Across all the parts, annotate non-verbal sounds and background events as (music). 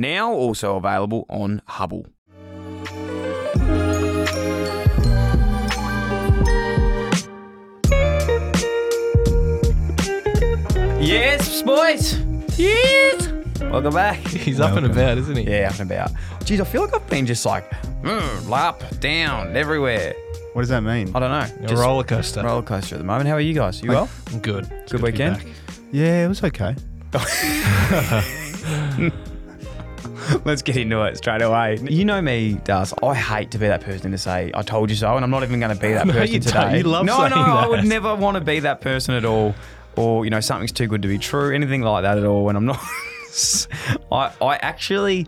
Now also available on Hubbl. Yes, boys. Yes. Welcome back. He's up and about, isn't he? Yeah, up and about. Geez, I feel like I've been just like mm, up, down, everywhere. What does that mean? I don't know. A Just roller coaster. roller coaster at the moment. How are you guys? You well? I'm good. It's Good to be weekend? back. Yeah, it was okay. (laughs) (laughs) (laughs) Let's get into it straight away. You know me, Das. I hate to be that person to say "I told you so," and I'm not even going to be that (laughs) No, person you today. You love no, saying no, I would (laughs) never want to be that person at all, or you know, something's too good to be true, anything like that at all. And I'm not. I I actually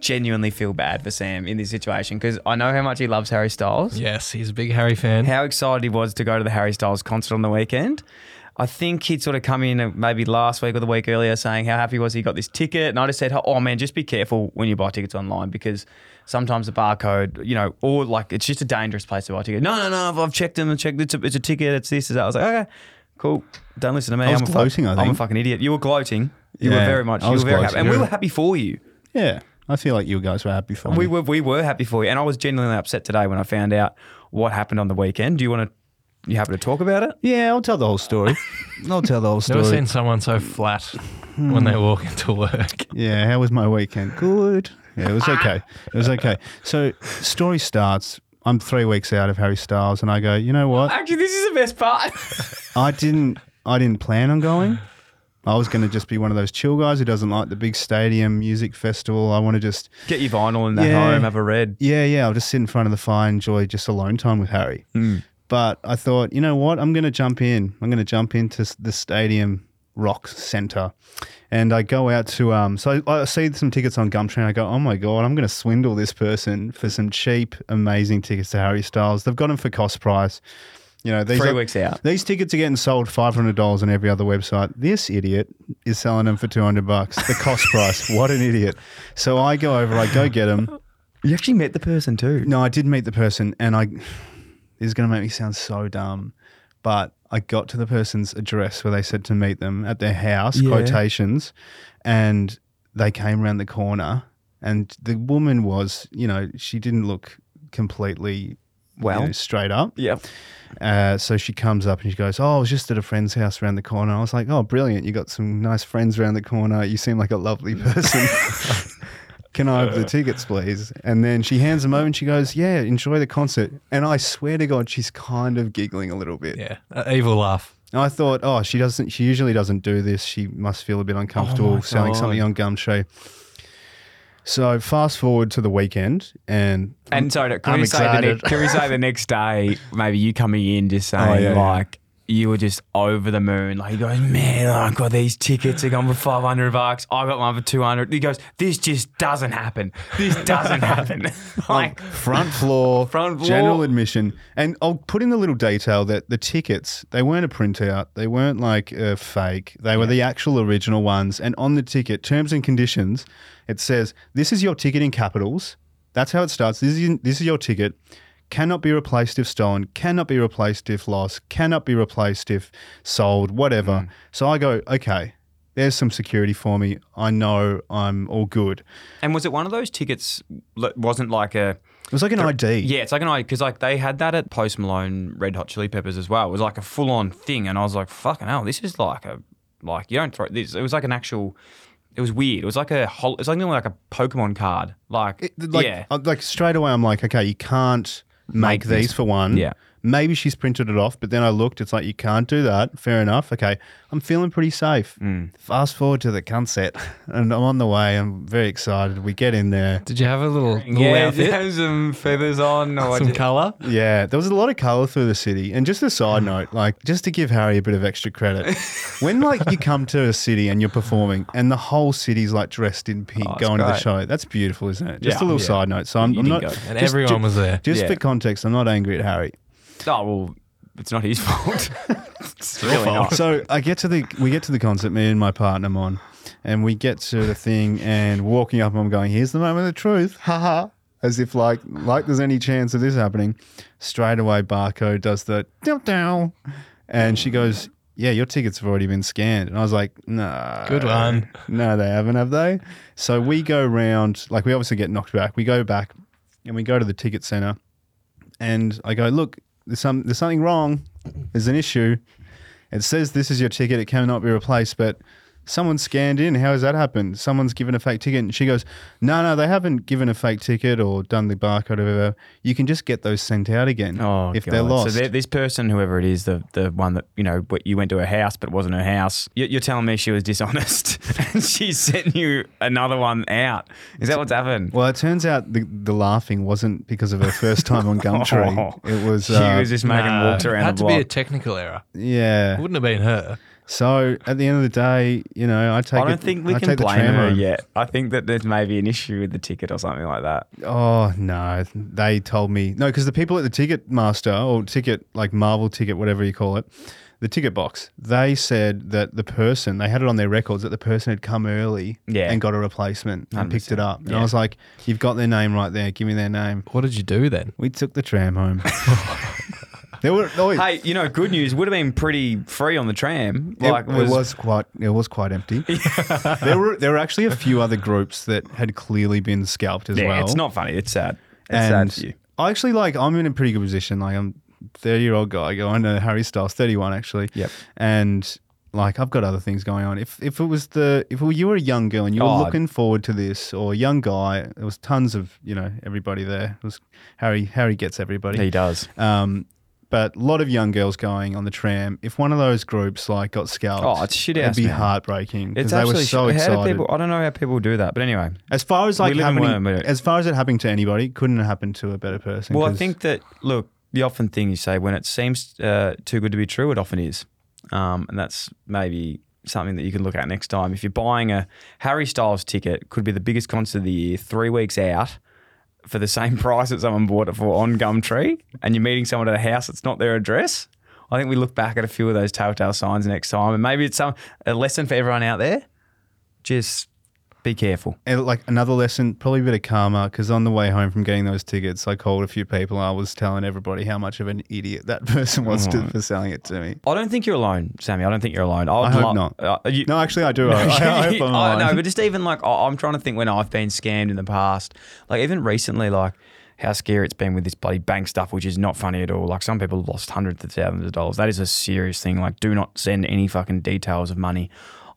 genuinely feel bad for Sam in this situation because I know how much he loves Harry Styles. Yes, he's a big Harry fan. how excited he was to go to the Harry Styles concert on the weekend. I think he'd sort of come in uh, maybe last week or the week earlier saying how happy was he got this ticket. And I just said, oh man, just be careful when you buy tickets online because sometimes the barcode, you know, or like it's just a dangerous place to buy tickets. No, no, no, I've, I've checked them and checked. It's a, it's a ticket. It's this. It's that. I was like, okay, cool. Don't listen to me. I was I'm a gloating, I I'm a fucking idiot. You were gloating. You were very much. I You was were very happy. gloating. And we were happy for you. Yeah, I feel like you guys were happy for We me. were we were happy for you, and I was genuinely upset today when I found out what happened on the weekend. Do you want to? You happy to talk about it? Yeah, I'll tell the whole story. (laughs) I'll tell the whole story. Never story. seen someone so flat when they walk into work. Yeah, how was my weekend? Good. Yeah, it was ah. okay. It was okay. So, story starts. I'm three weeks out of Harry Styles, and I go, you know what? Actually, this is the best part. (laughs) I didn't. I didn't plan on going. I was going to just be one of those chill guys who doesn't like the big stadium music festival. I want to just, Get your vinyl in the Yeah. home, have a red. yeah, yeah. I'll just sit in front of the fire, and enjoy just alone time with Harry. Hmm. But I thought, you know what? I'm going to jump in. I'm going to jump into the stadium rock center, and I go out to um. So I, I see some tickets on Gumtree, and I go, oh my god, I'm going to swindle this person for some cheap, amazing tickets to Harry Styles. They've got them for cost price. You know, these Three are- weeks out. These tickets are getting sold five hundred dollars on every other website. This idiot is selling them for two hundred bucks. The cost (laughs) price. What an idiot! So I go over. I go get them. You actually met the person too. No, I did meet the person, and I. This is going to make me sound so dumb, but I got to the person's address where they said to meet them at their house. Yeah. Quotations, and they came around the corner, and the woman was, you know, she didn't look completely you Well. know, straight up. Yep. Uh, so she comes up and she goes, "Oh, I was just at a friend's house around the corner." I was like, "Oh, brilliant! You got some nice friends around the corner. You seem like a lovely (laughs) person. (laughs) Can I have the uh. tickets, please?" And then she hands them over and she goes, "Yeah, enjoy the concert." And I swear to God, she's kind of giggling a little bit. Yeah, a evil laugh. And I thought, "Oh, she doesn't. She usually doesn't do this. She must feel a bit uncomfortable oh my selling God. something on Gumtree." So fast forward to the weekend, and And so, can I'm we say the excited. next, can we say the next day, maybe you coming in just (laughs) oh, saying yeah, yeah. like you were just over the moon. Like he goes, man, I got these tickets. They're going for five hundred bucks. I got one for two hundred. He goes, this just doesn't happen. This doesn't happen. (laughs) like front floor, (laughs) Front floor. general admission. And I'll put in the little detail that the tickets, they weren't a printout. They weren't like a fake. They were the actual original ones. And on the ticket, terms and conditions, it says, this is your ticket in capitals. That's how it starts. This is, this is your ticket. Cannot be replaced if stolen, cannot be replaced if lost, cannot be replaced if sold, whatever. Mm. So I go, okay, there's some security for me. I know I'm all good. And was it one of those tickets that wasn't like a It was like an ID. yeah, it's like an ID because like they had that at Post Malone Red Hot Chili Peppers as well. It was like a full on thing, and I was like, fucking hell, this is like a like you don't throw this. It was like an actual. It was weird. It was like a whole. It's like like a Pokemon card. Like, It- like, yeah, uh, like straight away, I'm like, okay, you can't make, Make these for one. Yeah. Maybe she's printed it off, but then I looked. It's like you can't do that. Fair enough. Okay, I'm feeling pretty safe. Mm. Fast forward to the concert, (laughs) and I'm on the way. I'm very excited. We get in there. Did you have a little, little yeah, outfit? have some feathers on or Some colour? Yeah, there was a lot of colour through the city. And just a side note, like just to give Harry a bit of extra credit, when like you come to a city and you're performing, and the whole city's like dressed in pink Oh, it's going to the show, that's beautiful, isn't it? Just Yeah, a little yeah. side note. So I'm, You I'm didn't not. go. And just- everyone was there. Just Yeah. for context, I'm not angry at Harry. Oh well, it's not his (laughs) fault. it's really not. So I get to the we get to the concert, me and my partner Mon, and we get to the thing and walking up, I'm going, here's the moment of truth, (laughs) haha. As if like like there's any chance of this happening. Straight away Barcode does the down down and she goes, Yeah, your tickets have already been scanned. And I was like, No. Good one. (laughs) No, they haven't, have they? So we go round like we obviously get knocked back. We go back and we go to the ticket center and I go, Look, there's some there's something wrong. There's an issue. It says this is your ticket. It cannot be replaced, but someone scanned in. How has that happened? Someone's given a fake ticket. And she goes, no, no, they haven't given a fake ticket or done the barcode or whatever. You can just get those sent out again Oh, if God. they're lost. So they're- this person, whoever it is, the the one that you know, you went to her house, but it wasn't her house. you- You're telling me she was dishonest, (laughs) and she sent you another one out. Is that what's happened? well, it turns out the, the laughing wasn't because of her first time on Gumtree. (laughs) It was, She uh, was just making Nah, walks around had the to be a technical error. yeah. It wouldn't have been her. So at the end of the day, you know, I take I don't it- think we I can take the blame tram her home. yet. I think that there's maybe an issue with the ticket or something like that. Oh no, they told me no because the people at the ticket master or ticket like Marvel ticket, whatever you call it, the ticket box, they said that the person they had it on their records that the person had come early Yeah. and got a replacement and picked it up, and Yeah. I was like, you've got their name right there. Give me their name. What did you do then? We took the tram home. (laughs) (laughs) there were oh, Hey, you know, good news would have been pretty free on the tram. It, Like, it was quite it was quite empty. (laughs) there were there were actually a few other groups that had clearly been scalped as yeah, well. it's not funny. It's sad. It's and sad for you. I actually like I'm in a pretty good position. Like I'm 30 year old guy going to Harry Styles, 31 actually. Yep. And like I've got other things going on. If if it was the if you were a young girl and you were Oh. looking forward to this, or a young guy, there was tons of you know everybody there. It was Harry. Harry gets everybody. He does. Um, but a lot of young girls going on the tram. If one of those groups like got scalped, Oh, it's shit it'd be man. heartbreaking because It's they were so sh- how do excited. people? I don't know how people do that, but anyway. as far as like happening, but- as far as it happening to anybody, couldn't have happened to a better person. Well, I think that look, the often thing you say when it seems uh, too good to be true, it often is, um, and that's maybe something that you can look at next time. If you're buying a Harry Styles ticket, could be the biggest concert of the year, three weeks out. For the same (laughs) price that someone bought it for on Gumtree, and you're meeting someone at a house that's not their address, I think we look back at a few of those telltale signs next time, and maybe it's some a lesson for everyone out there. Just be careful. And like another lesson, probably a bit of karma, because on the way home from getting those tickets, I called a few people. I was telling everybody how much of an idiot that (laughs) person was to, for selling it to me. I don't think you're alone, Sammy. I don't think you're alone. I, I hope lo- not. Uh, you- No, actually, I do. (laughs) I, I hope (laughs) I'm lying. no, but just even like I- I'm trying to think when I've been scammed in the past, like even recently, like how scary it's been with this bloody bank stuff, which is not funny at all. Like some people have lost hundreds of thousands of dollars. That is a serious thing. Like, do not send any fucking details of money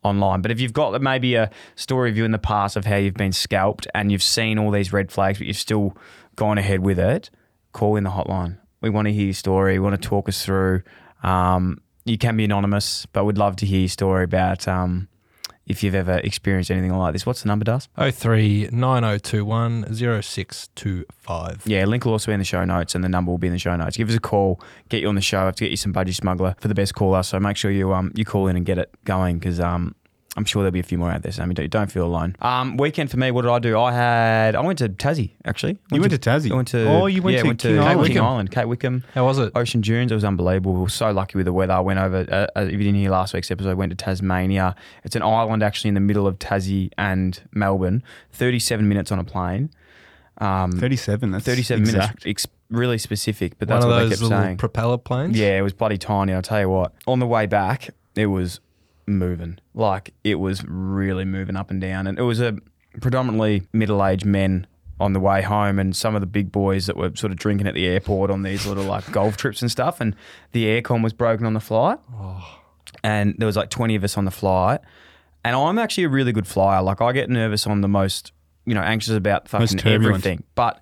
online. But if you've got maybe a story of you in the past of how you've been scalped and you've seen all these red flags, but you've still gone ahead with it, call in the hotline. We want to hear your story. We want to talk us through. Um, you can be anonymous, but we'd love to hear your story about um, if you've ever experienced anything like this. What's the number, Dust? 03 Yeah, link will also be in the show notes and the number will be in the show notes. Give us a call, get you on the show. I have to get you some budgie smuggler for the best caller. So make sure you um you call in and get it going because um I'm sure there'll be a few more out there. Sammy, don't, don't feel alone. Um, weekend for me. What did I do? I had I went to Tassie actually. You went to Tassie? I went to Oh, you went yeah, to went King to Island. King Island, Cape Wickham. How was it? Ocean Dunes. It was unbelievable. We were so lucky with the weather. I went over. Uh, if you didn't hear last week's episode, I went to Tasmania. It's an island actually in the middle of Tassie and Melbourne. Thirty-seven minutes on a plane. Um, 37. That's 37 exact. minutes. Ex- really specific, but One that's of what they kept saying. propeller planes. Yeah, it was bloody tiny. I'll tell you what. On the way back, it was moving. Like it was really moving up and down. And it was a predominantly middle aged men on the way home and some of the big boys that were sort of drinking at the airport on these little like golf trips and stuff. And the aircon was broken on the flight. Oh. And there was like 20 of us on the flight. And I'm actually a really good flyer. Like I get nervous on the most, you know, anxious about fucking everything. But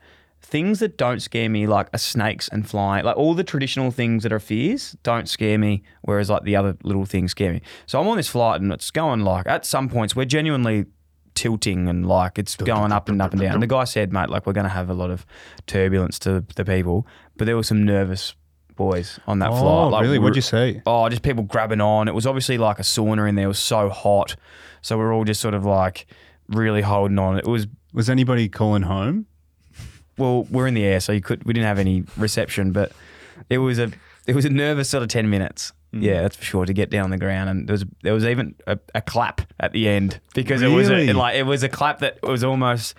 things that don't scare me, like are snakes and flying, like all the traditional things that are fears, don't scare me. Whereas like the other little things scare me. So I'm on this flight and it's going like at some points we're genuinely tilting and like it's going up and up and down. And the guy said, mate, like we're going to have a lot of turbulence to the people, but there were some nervous boys on that Oh, flight. Like, really? What'd you see? Oh, just people grabbing on. It was obviously like a sauna in there. It was so hot. So we're all just sort of like really holding on. It was Was anybody calling home? Well, we're in the air, so you could we didn't have any reception, but it was a it was a nervous sort of ten minutes. Mm. Yeah, that's for sure to get down on the ground, and there was there was even a, a clap at the end because it was a, Really? like it was a clap that was almost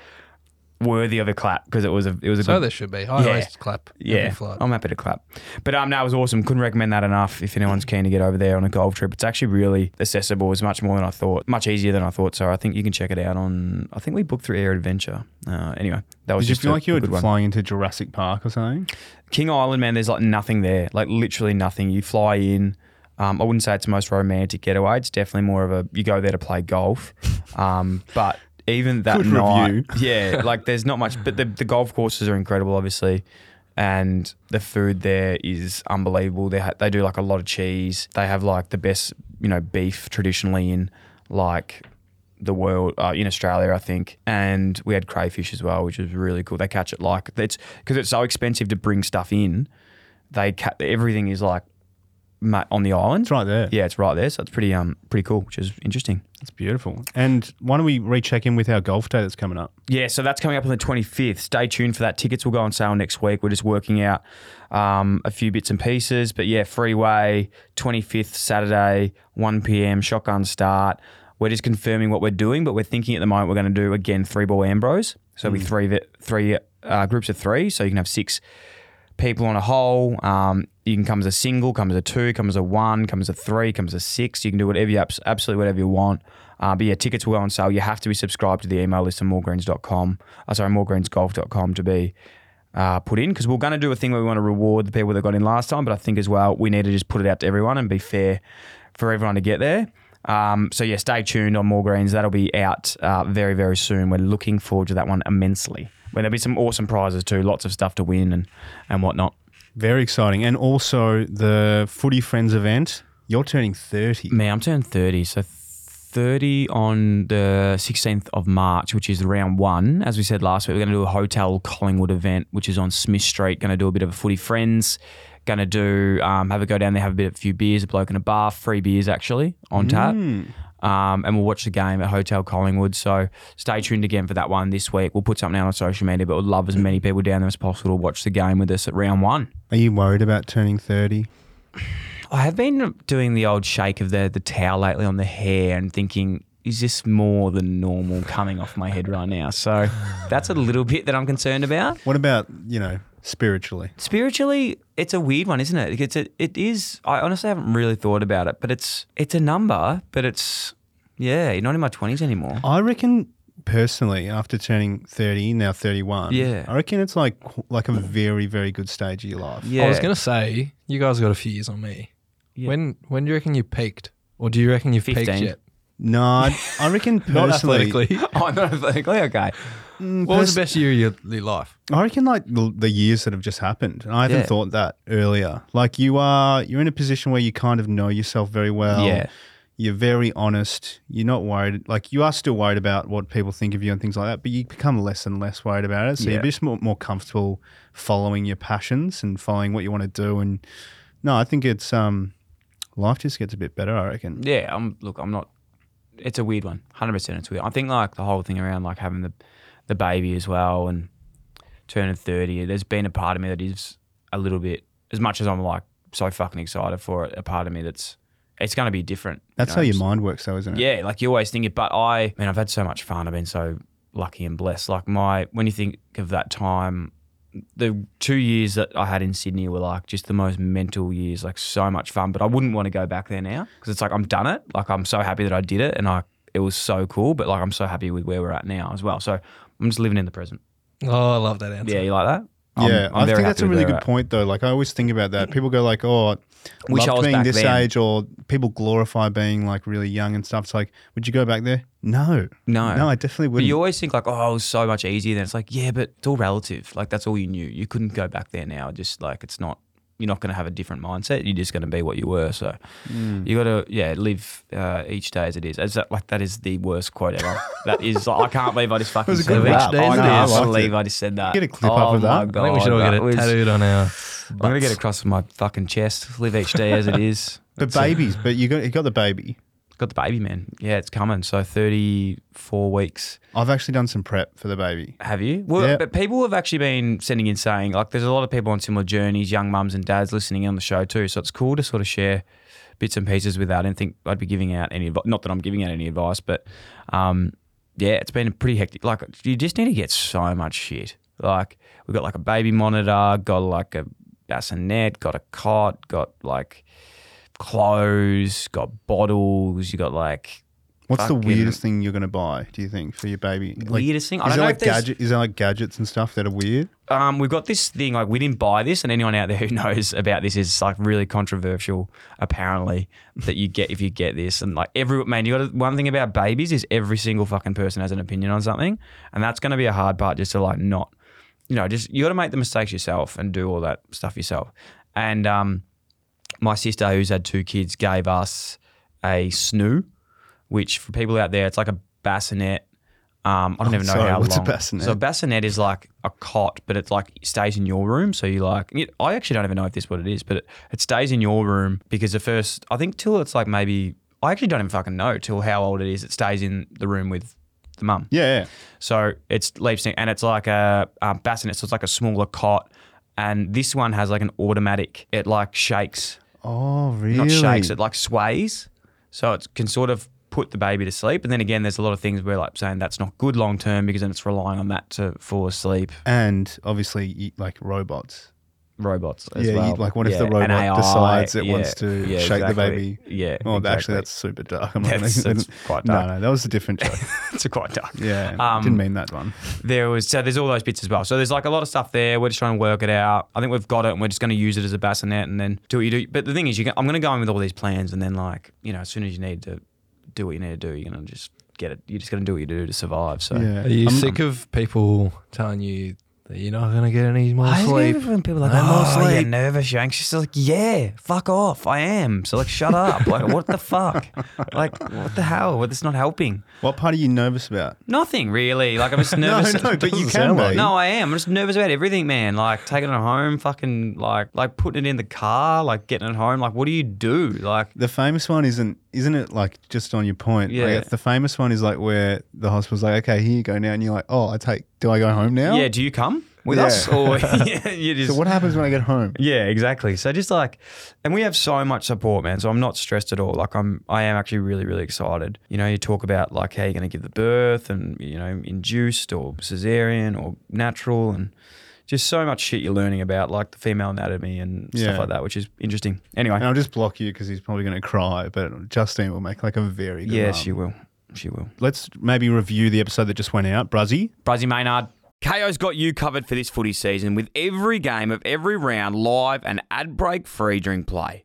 worthy of a clap because it was a it was a So good there should be. I Yeah. always clap. yeah, Every. I'm happy to clap. But um, that was awesome. Couldn't recommend that enough. If anyone's keen to get over there on a golf trip, it's actually really accessible. It's much more than I thought, much easier than I thought. So I think you can check it out on. I think we booked through Air Adventure. Uh, anyway, that was Did you just feel a- like you a were good one. flying into Jurassic Park or something? King Island, man. There's like nothing there. Like literally nothing. You fly in. Um, I wouldn't say it's the most romantic getaway. It's definitely more of a you go there to play golf. (laughs) Um, but even that Good night, review. yeah, like there's not much. But the, the golf courses are incredible, obviously, and the food there is unbelievable. They ha- they do like a lot of cheese. They have like the best you know beef traditionally in like the world uh, in Australia, I think. And we had crayfish as well, which was really cool. They catch it like it's because it's so expensive to bring stuff in. They ca- everything is like on the island. It's right there. Yeah, it's right there. So it's pretty um pretty cool, which is interesting. It's beautiful. And why don't we recheck in with our golf day that's coming up? Yeah, so that's coming up on the 25th. Stay tuned for that. Tickets will go on sale next week. We're just working out um, a few bits and pieces. But yeah, freeway, 25th, Saturday, 1 p.m., shotgun start. We're just confirming what we're doing, but we're thinking at the moment we're going to do, again, three ball Ambrose. So it'll be three, three uh, groups of three. So you can have six people on a hole. Um, you can come as a single, come as a two, come as a one, come as a three, come as a six. You can do whatever you absolutely whatever you want. Uh, but yeah, tickets will go on sale. You have to be subscribed to the email list on moregreens.com. Uh, sorry, moregreensgolf.com to be uh, put in because we're going to do a thing where we want to reward the people that got in last time. But I think as well we need to just put it out to everyone and be fair for everyone to get there. Um, so yeah, stay tuned on More Greens. That'll be out uh, very very soon. We're looking forward to that one immensely. Where there'll be some awesome prizes too, lots of stuff to win and and whatnot. Very exciting. And also the Footy Friends event. You're turning 30. Me, I'm turning 30, so 30 on the 16th of March, which is round one. As we said last week, we're going to do a Hotel Collingwood event, which is on Smith Street. Going to do a bit of a footy friends. Going to do um, have a go down there, have a bit, of a few beers, a bloke in a bar, free beers actually on tap. Um, and we'll watch the game at Hotel Collingwood. So stay tuned again for that one this week. We'll put something out on social media, but we'd love as many people down there as possible to watch the game with us at round one. Are you worried about turning 30? I have been doing the old shake of the the towel lately on the hair and thinking, is this more than normal coming off my head right now? So that's a little bit that I'm concerned about. What about, you know, spiritually? Spiritually, it's a weird one, isn't it? It's a, it is. I honestly haven't really thought about it, but it's it's a number, but it's yeah, you're not in my twenties anymore. I reckon personally, after turning 30, now 31, Yeah. I reckon it's like like a very, very good stage of your life. Yeah, I was gonna say you guys got a few years on me. Yeah. When when do you reckon you peaked, or do you reckon you've 15. peaked yet? No, I, I reckon (laughs) Not personally, athletically. (laughs) oh, not athletically. Okay. Mm, what was the best year of your, your life? I reckon like the, the years that have just happened. And I haven't Yeah. thought that earlier. Like you are, you're in a position where you kind of know yourself very well. Yeah. You're very honest. You're not worried. Like you are still worried about what people think of you and things like that, but you become less and less worried about it. So Yeah. you're just more, more comfortable following your passions and following what you want to do. And no, I think it's um, life just gets a bit better. I reckon. Yeah, I'm look, I'm not it's a weird one. Hundred percent it's weird. I think like the whole thing around like having the the baby as well and turning thirty, there's been a part of me that is a little bit as much as I'm like so fucking excited for it, a part of me that's it's gonna be different. you That's know, how your mind works, though, isn't it? Yeah, like you always think it, but I, I mean, I've had so much fun. I've been so lucky and blessed. Like my, when you think of that time, the two years that I had in Sydney were like just the most mental years, like so much fun. But I wouldn't want to go back there now because it's like I'm done it. Like I'm so happy that I did it, and I it was so cool. But like I'm so happy with where we're at now as well. So I'm just living in the present. Oh, I love that answer. Yeah, you like that? I'm- yeah, I'm i think that's a really good at. point, though. Like I always think about that. People go like, "Oh, Wish I loved was being this then. age," or people glorify being like really young and stuff. It's like, would you go back there? No, No. no, I definitely wouldn't. you always think like, oh, it was so much easier. Then it's like, yeah, but it's all relative. Like that's all you knew. You couldn't go back there now. Just like it's not. You're not going to have a different mindset. You're just going to be what you were. So Mm. you got to yeah live uh, each day as it is. As that, like that is the worst quote ever. that is. like, I can't believe I just (laughs) fucking said that. Each day as I can't is. I liked believe it. I just said that. Get a clip oh up of that. God, I think we should all get it was- tattooed on our. I'm gonna get across my fucking chest. Live each day as it is. but That's it. babies, but you got you got the baby. Got the baby, man. Yeah, it's coming. So 34 weeks. I've actually done some prep for the baby. Have you? Well, Yeah. but people have actually been sending in saying like there's a lot of people on similar journeys, young mums and dads listening on the show too. So it's cool to sort of share bits and pieces with that. I didn't think I'd be giving out any advice. Not that I'm giving out any advice, but um, yeah, it's been pretty hectic. Like you just need to get so much shit. Like we've got like a baby monitor, got like a bassinet, got a cot, got like clothes, got bottles. You got like What's the Fucking- weirdest thing you're gonna buy? Do you think for your baby? Like, weirdest thing. I Is don't there know like if there's- gadget? Is there like gadgets and stuff that are weird? um, we've got this thing like we didn't buy this, and anyone out there who (laughs) knows about this is like really controversial. Apparently, that you get if you get this, and like every man, you got to, one thing about babies is every single fucking person has an opinion on something, and that's going to be a hard part just to like not, you know, just you got to make the mistakes yourself and do all that stuff yourself. And um, my sister, who's had two kids, gave us a snoo, which for people out there, it's like a bassinet. Um, I don't Oh, even know sorry, how what's a long. bassinet? So a bassinet is like a cot, but it's like stays in your room. So you like, it, I actually don't even know if this is what it is, but it, it stays in your room because the first, I think till it's like maybe, I actually don't even fucking know till how old it is. It stays in the room with the mum. Yeah, yeah. So it's leaps and it's like a um, bassinet, so it's like a smaller cot. And this one has like an automatic. It like shakes, Oh, really? not shakes. It like sways, so it can sort of put the baby to sleep. And then again, there's a lot of things where like saying that's not good long term because then it's relying on that to fall asleep. and obviously, like robots. Robots as yeah, well. like what if Yeah, the robot AI, decides it yeah, wants to yeah, shake the baby? Yeah. Oh, exactly. actually, that's super dark. (laughs) I'm That's- gonna- that's (laughs) quite dark. no, no, that was a different (laughs) joke. it's quite dark. yeah, Um, didn't mean that one. there was so there's all those bits as well. So there's like a lot of stuff there. We're just trying to work it out. I think we've got it, and we're just going to use it as a bassinet, and then do what you do. But the thing is, you can, I'm going to go in with all these plans, and then like you know, as soon as you need to do what you need to do, you're going to just get it. You're just going to do what you do to survive. So Yeah. Are you I'm- sick of people telling you that you're not going to get any more I hate sleep? it when people are like, No more oh, you're sleep." nervous, you're anxious. Like, yeah, fuck off. I am. So like, shut up. (laughs) Like, what the fuck? Like, what the hell? What? That's not helping. What part are you nervous about? Nothing really. Like, I'm just (laughs) nervous. no, but you can be. No, I am. I'm just nervous about everything, man. Like taking it home, fucking like like putting it in the car, like getting it home. Like, what do you do? Like, The famous one isn't, isn't it? Like just on your point. Yeah. Like, the famous one is like where the hospital's like, okay, here you go now, and you're like, oh, I take. Do I go home now? yeah, do you come with Yeah. us (laughs) or yeah, (laughs) you just? So what happens when I get home? yeah, exactly. So just like, and we have so much support, man. So I'm not stressed at all. Like I'm, I am actually really, really excited. You know, you talk about like how you're going to give the birth, and you know, induced or cesarean or natural, and just so much shit you're learning about like the female anatomy and Yeah. stuff like that, which is interesting. Anyway, And I'll just block you because he's probably going to cry. But Justine will make like a very good. mum. she will. She will. Let's maybe review the episode that just went out, Bruzzy. Brazzy Maynard. Kayo's got you covered for this footy season with every game of every round live and ad break free during play.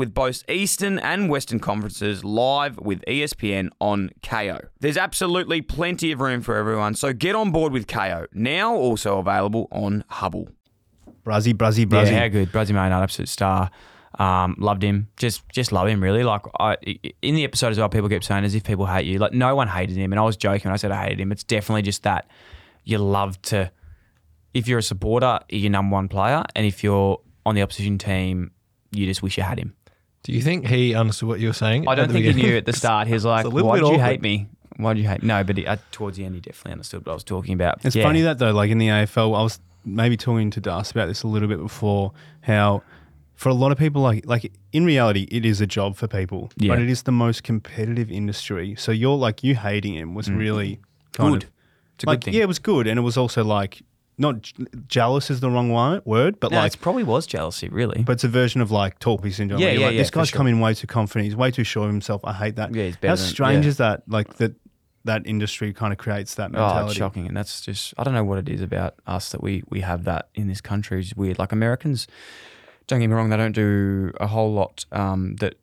with both Eastern and Western conferences live with ESPN on Kayo. There's absolutely plenty of room for everyone, so get on board with Kayo. Now also available on Hubbl. Bruzzy, Bruzzy, Bruzzy. Yeah, how good. Brazzy Maynard, absolute star. Um, loved him. Just just love him, really. Like I, in the episode as well, people keep saying as if people hate you. Like no one hated him, and I was joking when I said I hated him. It's definitely just that you love to if you're a supporter, you're your number one player, and if you're on the opposition team, you just wish you had him. Do you think he understood what you were saying? I don't the think he knew at the start. He was (laughs) like, little "Why bit did you awkward. hate me? Why did you hate?" No, but he, uh, towards the end, he definitely understood what I was talking about. It's Yeah. funny that though, like in the AFL, I was maybe talking to Das about this a little bit before. How for a lot of people, like like in reality, it is a job for people, Yeah. but it is the most competitive industry. So you're like you hating him was really kind Mm. Good. of It's a like good thing. yeah, it was good, and it was also like not j- jealous is the wrong one, word, but no, like it probably was jealousy, really. but it's a version of like Torpy syndrome. Yeah, where you're yeah, like, yeah, This for guy's sure. coming way too confident. He's way too sure of himself. I hate that. Yeah, he's better How than- strange yeah. is that? Like that that industry kind of creates that Oh, mentality. it's shocking, and that's just I don't know what it is about us that we we have that in this country. It's weird. Like Americans, don't get me wrong, they don't do a whole lot um, that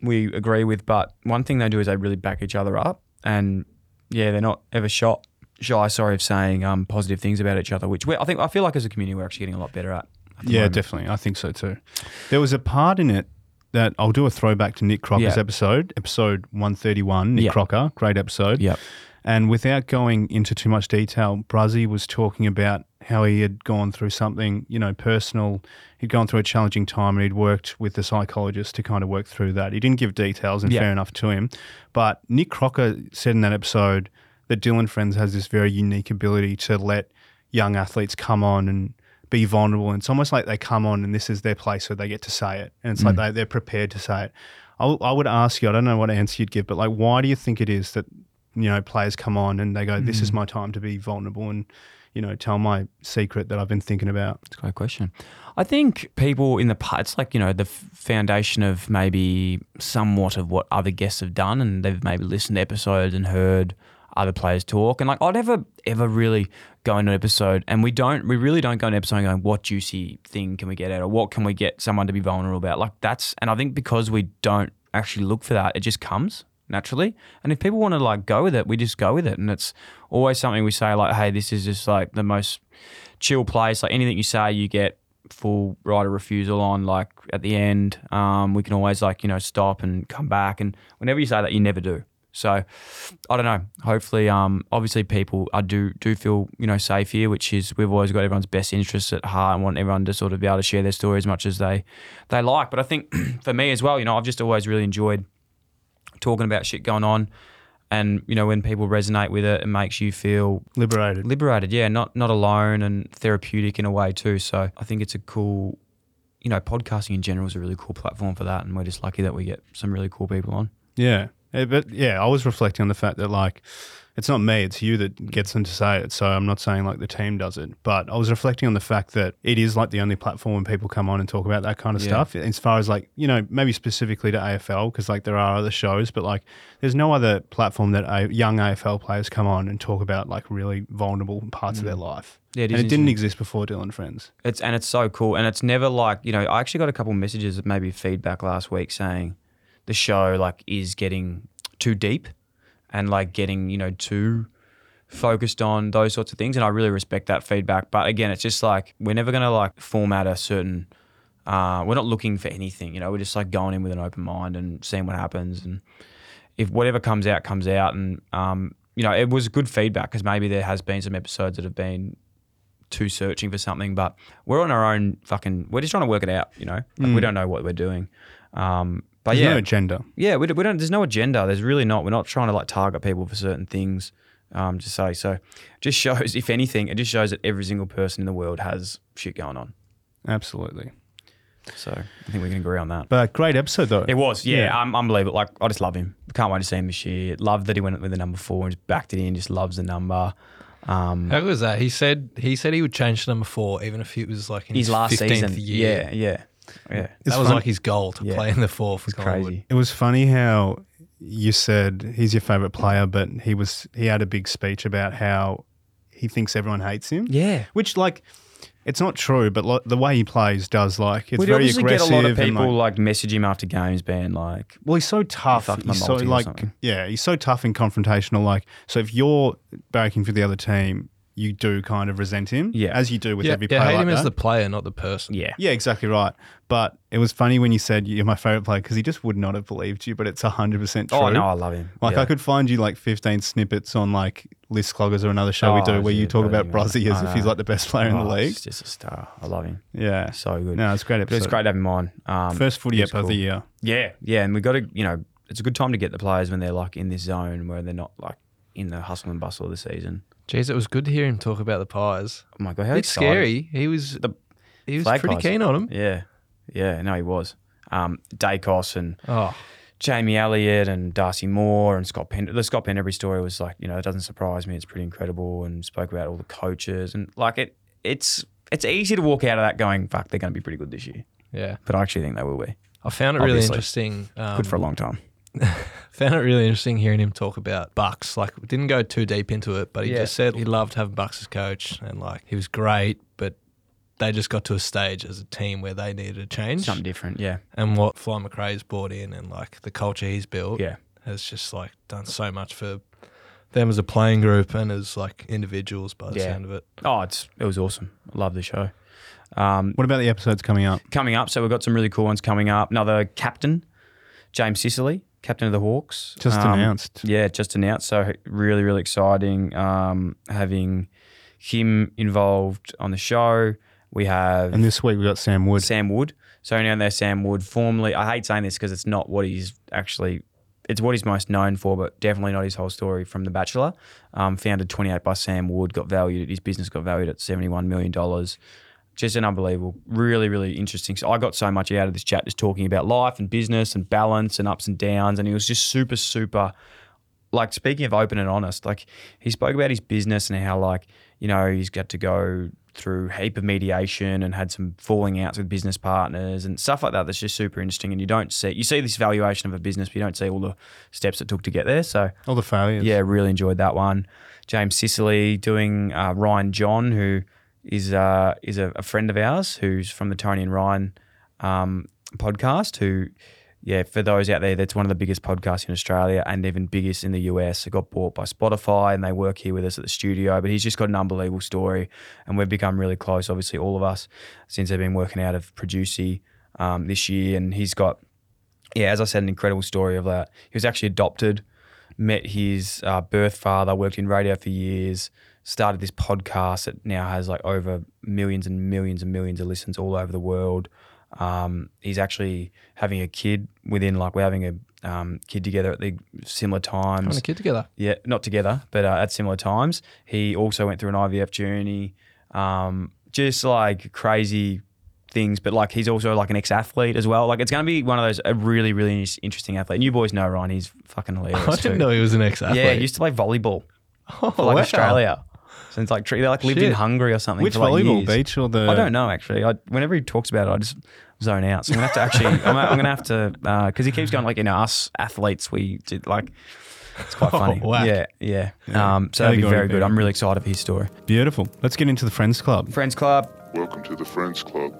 we agree with, but one thing they do is they really back each other up, and yeah, they're not ever shot shy. Sorry of saying um, positive things about each other, which I think I feel like as a community we're actually getting a lot better at. at Yeah, moment. definitely. I think so too. There was a part in it that I'll do a throwback to Nick Crocker's Yeah. episode, episode 131. Nick Yeah. Crocker, great episode. Yep. And without going into too much detail, Bruzzy was talking about how he had gone through something, you know, personal. He'd gone through a challenging time and he'd worked with the psychologist to kind of work through that. He didn't give details, and Yeah. fair enough to him. But Nick Crocker said in that episode that Dylan Friends has this very unique ability to let young athletes come on and be vulnerable. And it's almost like they come on and this is their place where they get to say it. And it's like mm. they, they're prepared to say it. I, I would ask you, I don't know what answer you'd give, but like, why do you think it is that, you know, players come on and they go, this is mm. my time to be vulnerable and, you know, tell my secret that I've been thinking about? It's a great question. I think people in the past, it's like, you know, the f- foundation of maybe somewhat of what other guests have done and they've maybe listened to episodes and heard other players talk. And like, I'd never, ever really go into an episode and we don't, we really don't go into an episode going, what juicy thing can we get out or what can we get someone to be vulnerable about? Like, that's, and I think because we don't actually look for that, it just comes naturally. And if people want to like go with it, we just go with it. And it's always something we say like, hey, this is just like the most chill place. Like anything you say, you get full right of refusal on. Like at the end, um, we can always like you know stop and come back. And whenever you say that, you never do. So I don't know. Hopefully, um, obviously people I do do feel you know safe here, which is we've always got everyone's best interests at heart and want everyone to sort of be able to share their story as much as they they like. But I think (clears throat) for me as well, you know, I've just always really enjoyed talking about shit going on. And you know when people resonate with it, it makes you feel Liberated. liberated yeah not not alone and therapeutic in a way too so i think it's a cool you know podcasting in general is a really cool platform for that and we're just lucky that we get some really cool people on Yeah. Eh, But yeah, I was reflecting on the fact that like it's not me, it's you that gets them to say it. So I'm not saying like the team does it, but I was reflecting on the fact that it is like the only platform when people come on and talk about that kind of Yeah. stuff. As far as like, you know, maybe specifically to AFL, because like there are other shows, but like there's no other platform that a young AFL players come on and talk about like really vulnerable parts of their life. Yeah, it is and it didn't exist before Dylan Friends. It's and it's so cool, and it's never like you know. I actually got a couple messages of maybe feedback last week saying the show like is getting too deep, and like getting you know too focused on those sorts of things, and I really respect that feedback. But again, it's just like we're never gonna like format a certain. Uh, we're not looking for anything, you know. We're just like going in with an open mind and seeing what happens, and if whatever comes out comes out, and um, you know, it was good feedback because maybe there has been some episodes that have been too searching for something, but we're on our own fucking. We're just trying to work it out, you know. Like We don't know what we're doing, um, but There's yeah, no agenda. yeah, we, we don't. There's no agenda. There's really not. We're not trying to like target people for certain things. Um, to say so, just shows. If anything, it just shows that every single person in the world has shit going on. Absolutely. So I think we can agree on that. But great episode though. It was, yeah, Yeah. Um, unbelievable. Like I just love him. Can't wait to see him this year. Love that he went with the number four and just backed it in. Just loves the number. Um, How good was that? He said he said he would change to number four, even if it was like in his his, last 15th season, year. yeah, yeah, yeah. It's that was fun- like his goal to Yeah. play in the four for It's Collingwood. crazy. It was funny how you said he's your favorite player, but he was he had a big speech about how he thinks everyone hates him. Yeah. Which like it's not true, but lo- the way he plays does like it's we very obviously aggressive. get a lot of and, people like, like, message him after games, being like, well, he's so tough. fucked my He's so multi or like something. yeah, he's so tough and confrontational. Like so, if you're barracking for the other team, you do kind of resent him. Yeah. as you do with Yeah, every yeah player. hate like him as the player, not the person. yeah, Yeah, exactly right. But it was funny when you said you're my favorite player because he just would not have believed you. But it's hundred percent true. Oh no, I love him. Like yeah. I could find you like 15 snippets on like List Cloggers or another show we Oh, do where you talk about brilliant. Brazzy as if he's like the best player in the Oh, league. He's just a star. I love him. Yeah. So good. No, it's great episode. it's great to have him on. Um, First footy it's ep of the year. Yeah, yeah, and we got to, you know, it's a good time to get the players when they're like in this zone where they're not like in the hustle and bustle of the season. Jeez, it was good to hear him talk about the pies. Oh my god, how It's scary. He was The he was pretty pies. keen on him. Yeah, yeah, no, he was. Um, Daicos and Oh, Jamie Elliott and Darcy Moore and Scott Pen. The Scott Pendlebury story was like, you know, it doesn't surprise me. It's pretty incredible, and spoke about all the coaches and like it. It's it's easy to walk out of that going, fuck, they're going to be pretty good this year. yeah. But I actually think they will be I found it really interesting. Um, good for a long time. (laughs) Found it really interesting hearing him talk about Bucks. Like, didn't go too deep into it, but he Yeah. just said he loved having Bucks as coach, and like he was great, but they just got to a stage as a team where they needed a change. Something different, yeah, And what Fly McRae's brought in, and like the culture he's built, yeah. has just like done so much for them as a playing group and as like individuals. By the Yeah. sound of it, Oh, it's it was awesome. I love the show. Um, What about the episodes coming up? coming up, so we've got some really cool ones coming up. Another captain, James Sicily, captain of the Hawks, Just Um, announced. Yeah, just announced. So really, really exciting. Um, having him involved on the show. We have And this week we got Sam Wood. Sam Wood. So on there, Sam Wood, formerly. I hate saying this because it's not what he's actually. It's what he's most known for, but definitely not his whole story from The Bachelor. Um, founded 28 by Sam Wood, got valued. His business got valued at 71 million dollars. Just an unbelievable, really, really interesting. So I got so much out of this chat, just talking about life and business and balance and ups and downs, and he was just super, super like speaking of open and honest, like he spoke about his business and how like you know he's got to go through a heap of mediation and had some falling outs with business partners and stuff like that. That's just super interesting. And you don't see you see this valuation of a business, but you don't see all the steps it took to get there. So All the failures. yeah, really enjoyed that one. James Sicily doing uh, Ryan John, who is uh, is a, a friend of ours, who's from the Tony and Ryan um, podcast. Who, yeah, for those out there, that's one of the biggest podcasts in Australia and even biggest in the US. It got bought by Spotify, and they work here with us at the studio. But he's just got an unbelievable story, and we've become really close. Obviously, all of us since they've been working out of Producy um, this year, and he's got yeah, as I said, an incredible story of that. He was actually adopted, met his uh, birth father, worked in radio for years, started this podcast that now has like over millions and millions and millions of listens all over the world. Um, he's actually having a kid within like we're having a um, kid together at the similar times. having a kid together. Yeah, not together, but uh, at similar times. He also went through an IVF journey, um, just like crazy things. But like he's also like an ex-athlete as well. Like it's going to be one of those a really really interesting athlete. And you boys know Ryan, he's fucking hilarious. (laughs) I didn't too. know he was an ex-athlete. Yeah, he used to play volleyball oh, for like (laughs) wow. Australia. So it's like tre- they like lived in Hungary or something. Which for like volleyball years. beach or the? I don't know actually. I, whenever he talks about it, I just zone out. So I'm gonna have to actually. I'm, I'm gonna have to because he keeps going like you know us athletes we did like. It's quite Oh, funny. whack. Yeah, yeah. Yeah. Um, so that'd be very good. I'm really excited for his story. Beautiful. Let's get into the Friends Club. Friends Club. Welcome to the Friends Club.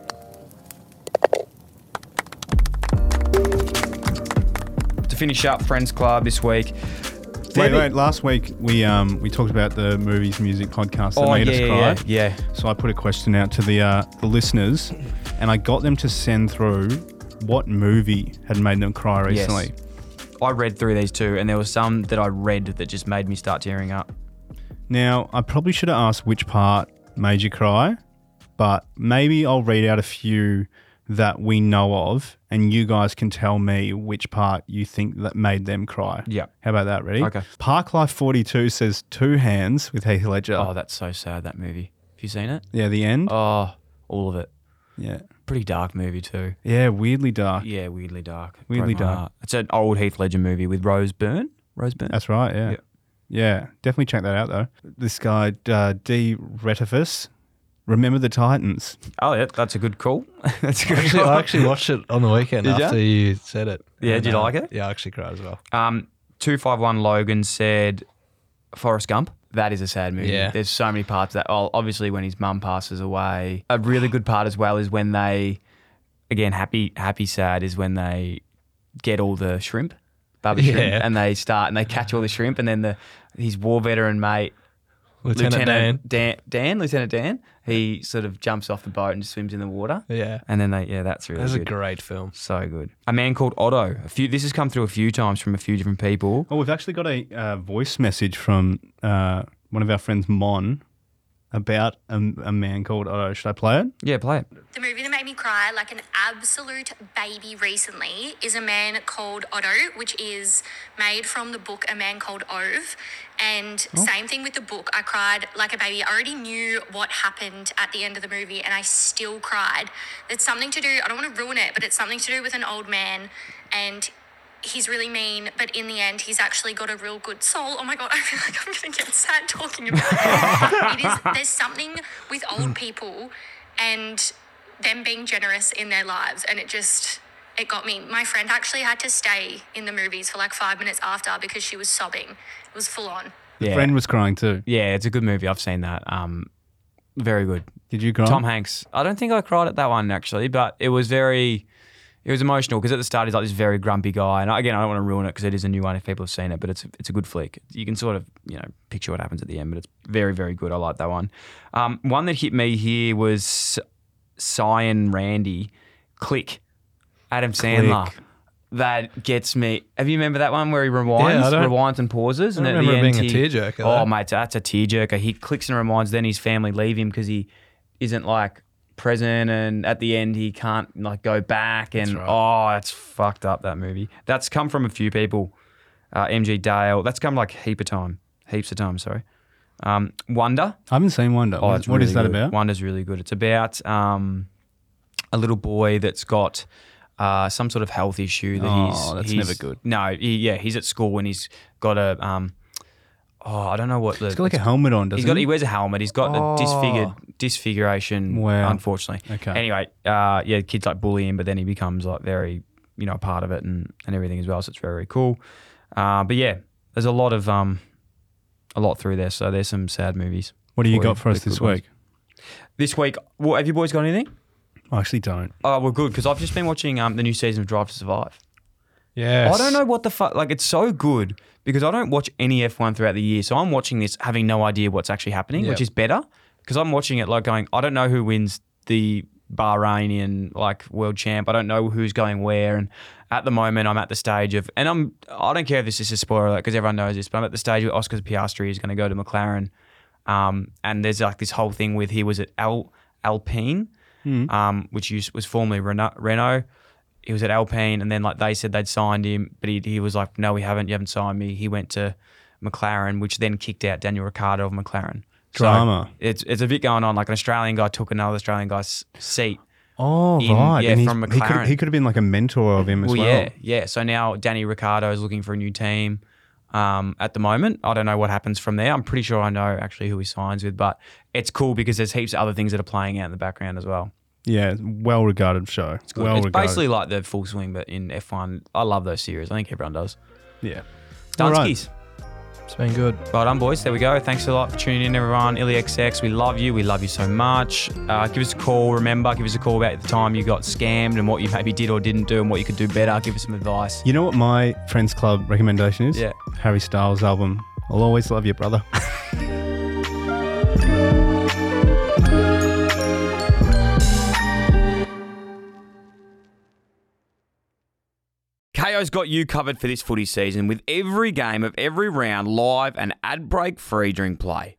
To finish up Friends Club this week. Wait, wait. Last week we um we talked about the movies, music podcast that Oh made yeah, us cry. yeah, yeah. So I put a question out to the uh, the listeners, and I got them to send through what movie had made them cry recently. I read through these two, and there were some that I read that just made me start tearing up. Now I probably should have asked which part made you cry, but maybe I'll read out a few that we know of, and you guys can tell me which part you think that made them cry. Yeah. How about that? Ready? Okay. Park Life 42 says two hands with Heath Ledger. Oh, that's so sad. That movie. Have you seen it? yeah, the end. Oh, all of it. Yeah. Pretty dark movie too. Yeah, weirdly dark. Yeah, weirdly dark. Weirdly Broke my dark. heart. It's an old Heath Ledger movie with Rose Byrne. Rose Byrne. That's right. Yeah. Yeah. Yeah. Definitely check that out though. This guy, uh, D. Retifus, Remember the Titans. Oh yeah, that's a good call. (laughs) that's a good Actually, call. I actually watched it on the weekend Did after you said it. Yeah, And, did you uh, like it? Yeah, I actually cried as well. Um, two five one Logan said, Forrest Gump. That is a sad movie. Yeah. There's so many parts that. Oh, obviously when his mum passes away. A really good part as well is when they, again, happy happy sad is when they get all the shrimp, barbie (laughs) shrimp, and they start and they catch all the shrimp, and then the his war veteran mate Lieutenant, Dan. Dan, Dan, Lieutenant Dan, he sort of jumps off the boat and swims in the water, Yeah. and then they yeah, that's really That's a great film. So good. A man called Otto. A few. This has come through a few times from a few different people. Oh, we've actually got a uh, voice message from uh, one of our friends, Mon, about a, a man called Otto. Should I play it? Yeah, play it. The movie that made me cry like an absolute baby recently is A Man Called Otto, which is made from the book A Man Called Ove. And oh. same thing with the book. I cried like a baby. I already knew what happened at the end of the movie and I still cried. It's something to do, I don't want to ruin it, but it's something to do with an old man and he's really mean, but in the end, he's actually got a real good soul. Oh my god, (laughs) I feel like I'm gonna get sad talking about it. (laughs) it is, there's something with old people and them being generous in their lives, and it just it got me. My friend actually had to stay in the movies for like five minutes after because she was sobbing. It was full on. Yeah. Friend was crying too. Yeah, it's a good movie. I've seen that. Um, very good. Did you cry? Tom Hanks. I don't think I cried at that one actually, but it was very, it was emotional because at the start he's like this very grumpy guy, and again I don't want to ruin it because it is a new one if people have seen it, but it's it's a good flick. You can sort of you know picture what happens at the end, but it's very very good. I like that one. Um, one that hit me here was Cyan Randy, Click, Adam Sandler. That gets me. Have you remember that one where he rewinds, Yeah, rewinds and pauses, I and at remember the end being a he- tearjerker, Oh though. mate, that's a tearjerker. He clicks and reminds, then his family leave him because he isn't like present, and at the end he can't like go back, and right. oh, that's fucked up. That movie. That's come from a few people. Uh, MG Dale. That's come like heap of time, heaps of time. Sorry. Um, Wonder. I haven't seen Wonder. Oh, what what is really that good. about? Wonder's really good. It's about um, a little boy that's got uh, some sort of health issue that Oh, he's. that's he's- never good. No, he, yeah, he's at school and he's got a. Um, oh, I don't know what the. He's got like a helmet on, doesn't He's got. he? He wears a helmet. He's got Oh. a disfigured disfiguration. Wow. Unfortunately. Okay. Anyway, uh, yeah, kids like bully him, but then he becomes like very, you know, a part of it and, and everything as well. So it's very, very cool. Uh, but yeah, there's a lot of um, a lot through there. So there's some sad movies. what do you got for us this good ones. week? This week, well, have you boys got anything? I actually don't. Oh, well, good because I've just been watching um, the new season of Drive to Survive. Yes. I don't know what the fuck. Like, it's so good because I don't watch any F1 throughout the year. So I'm watching this having no idea what's actually happening, which is better because I'm watching it like going, I don't know who wins the Bahrainian like world champ. I don't know who's going where. And at the moment, I'm at the stage of, and I'm, I don't care if this is a spoiler because everyone knows this, but I'm at the stage where Oscar Piastri is going to go to McLaren. Um, and there's like this whole thing with he was at Al, Alpine, um, which was formerly Renault. Renault he was at Alpine, and then like they said they'd signed him, but he, he was like, "No, we haven't. You haven't signed me." He went to McLaren, which then kicked out Daniel Ricciardo of McLaren. So Drama. it's it's a bit going on. Like an Australian guy took another Australian guy's seat. Oh, In- right. yeah, and from he could, McLaren. he could have been like a mentor of him as Well, well. yeah, yeah. So now Danny Ricciardo is looking for a new team. Um, at the moment, I don't know what happens from there. I'm pretty sure I know actually who he signs with, but it's cool because there's heaps of other things that are playing out in the background as well. Yeah, well regarded show. It's, good. well it's regarded. basically like the full swing, but in F1. I love those series. I think everyone does. yeah. All right. Dunskies. It's been good. Right on, boys. There we go. Thanks a lot for tuning in, everyone. IllyXX, we love you. We love you so much. Uh, give us a call. Remember, give us a call about the time you got scammed and what you maybe did or didn't do and what you could do better. Give us some advice. You know what my Friends Club recommendation is? Yeah. Harry Styles album. I'll always love you, brother. (laughs) Kayo's got you covered for this footy season with every game of every round live and ad break free during play.